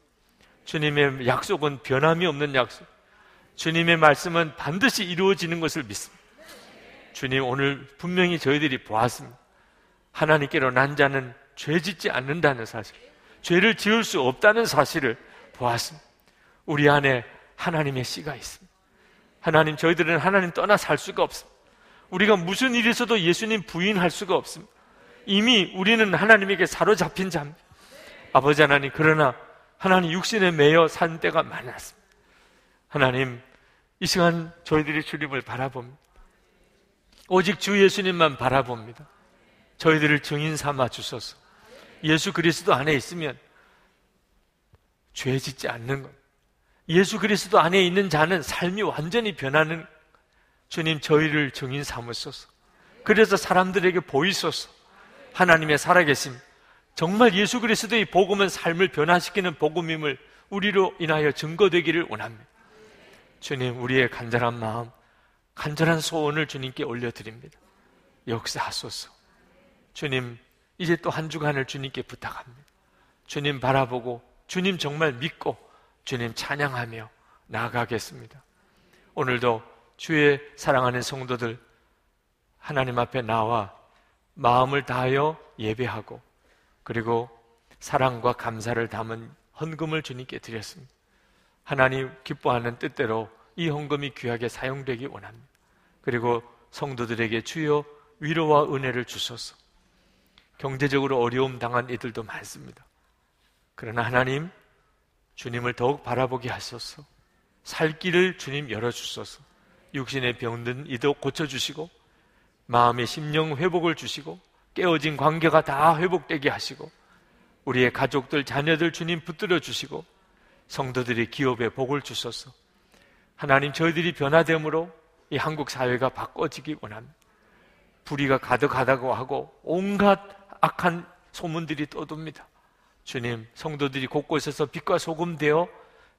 Speaker 1: 주님의 약속은 변함이 없는 약속. 주님의 말씀은 반드시 이루어지는 것을 믿습니다. 주님, 오늘 분명히 저희들이 보았습니다. 하나님께로 난 자는 죄 짓지 않는다는 사실, 죄를 지을 수 없다는 사실을 보았습니다. 우리 안에 하나님의 씨가 있습니다. 하나님, 저희들은 하나님 떠나 살 수가 없습니다. 우리가 무슨 일이 있어도 예수님 부인할 수가 없습니다. 이미 우리는 하나님에게 사로잡힌 자입니다. 아버지 하나님, 그러나 하나님 육신에 매여 산 때가 많았습니다. 하나님, 이 시간 저희들이 주님을 바라봅니다. 오직 주 예수님만 바라봅니다. 저희들을 증인 삼아 주소서. 예수 그리스도 안에 있으면 죄 짓지 않는 것. 예수 그리스도 안에 있는 자는 삶이 완전히 변하는 주님 저희를 증인 삼으소서. 그래서 사람들에게 보이소서. 하나님의 살아계심. 정말 예수 그리스도의 복음은 삶을 변화시키는 복음임을 우리로 인하여 증거되기를 원합니다. 주님, 우리의 간절한 마음, 간절한 소원을 주님께 올려드립니다. 역사하소서. 주님, 이제 또 한 주간을 주님께 부탁합니다. 주님 바라보고, 주님 정말 믿고, 주님 찬양하며 나아가겠습니다. 오늘도 주의 사랑하는 성도들 하나님 앞에 나와 마음을 다하여 예배하고 그리고 사랑과 감사를 담은 헌금을 주님께 드렸습니다. 하나님 기뻐하는 뜻대로 이 헌금이 귀하게 사용되기 원합니다. 그리고 성도들에게 주여 위로와 은혜를 주소서. 경제적으로 어려움 당한 이들도 많습니다. 그러나 하나님, 주님을 더욱 바라보게 하소서. 살 길을 주님 열어주소서. 육신의 병든 이도 고쳐주시고 마음의 심령 회복을 주시고 깨어진 관계가 다 회복되게 하시고 우리의 가족들 자녀들 주님 붙들어 주시고 성도들이 기업에 복을 주소서 하나님 저희들이 변화됨으로 이 한국 사회가 바꿔지기 원합니다 불의가 가득하다고 하고 온갖 악한 소문들이 떠돕니다 주님 성도들이 곳곳에서 빛과 소금 되어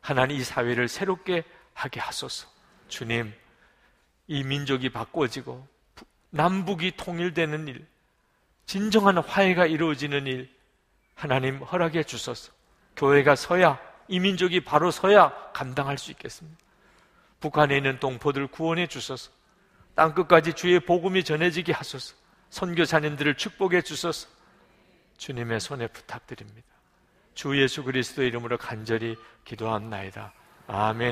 Speaker 1: 하나님 이 사회를 새롭게 하게 하소서 주님 이 민족이 바꿔지고 남북이 통일되는 일, 진정한 화해가 이루어지는 일, 하나님 허락해 주소서. 교회가 서야, 이 민족이 바로 서야 감당할 수 있겠습니다. 북한에 있는 동포들 구원해 주소서. 땅 끝까지 주의 복음이 전해지게 하소서. 선교사님들을 축복해 주소서. 주님의 손에 부탁드립니다. 주 예수 그리스도 이름으로 간절히 기도합나이다. 아멘.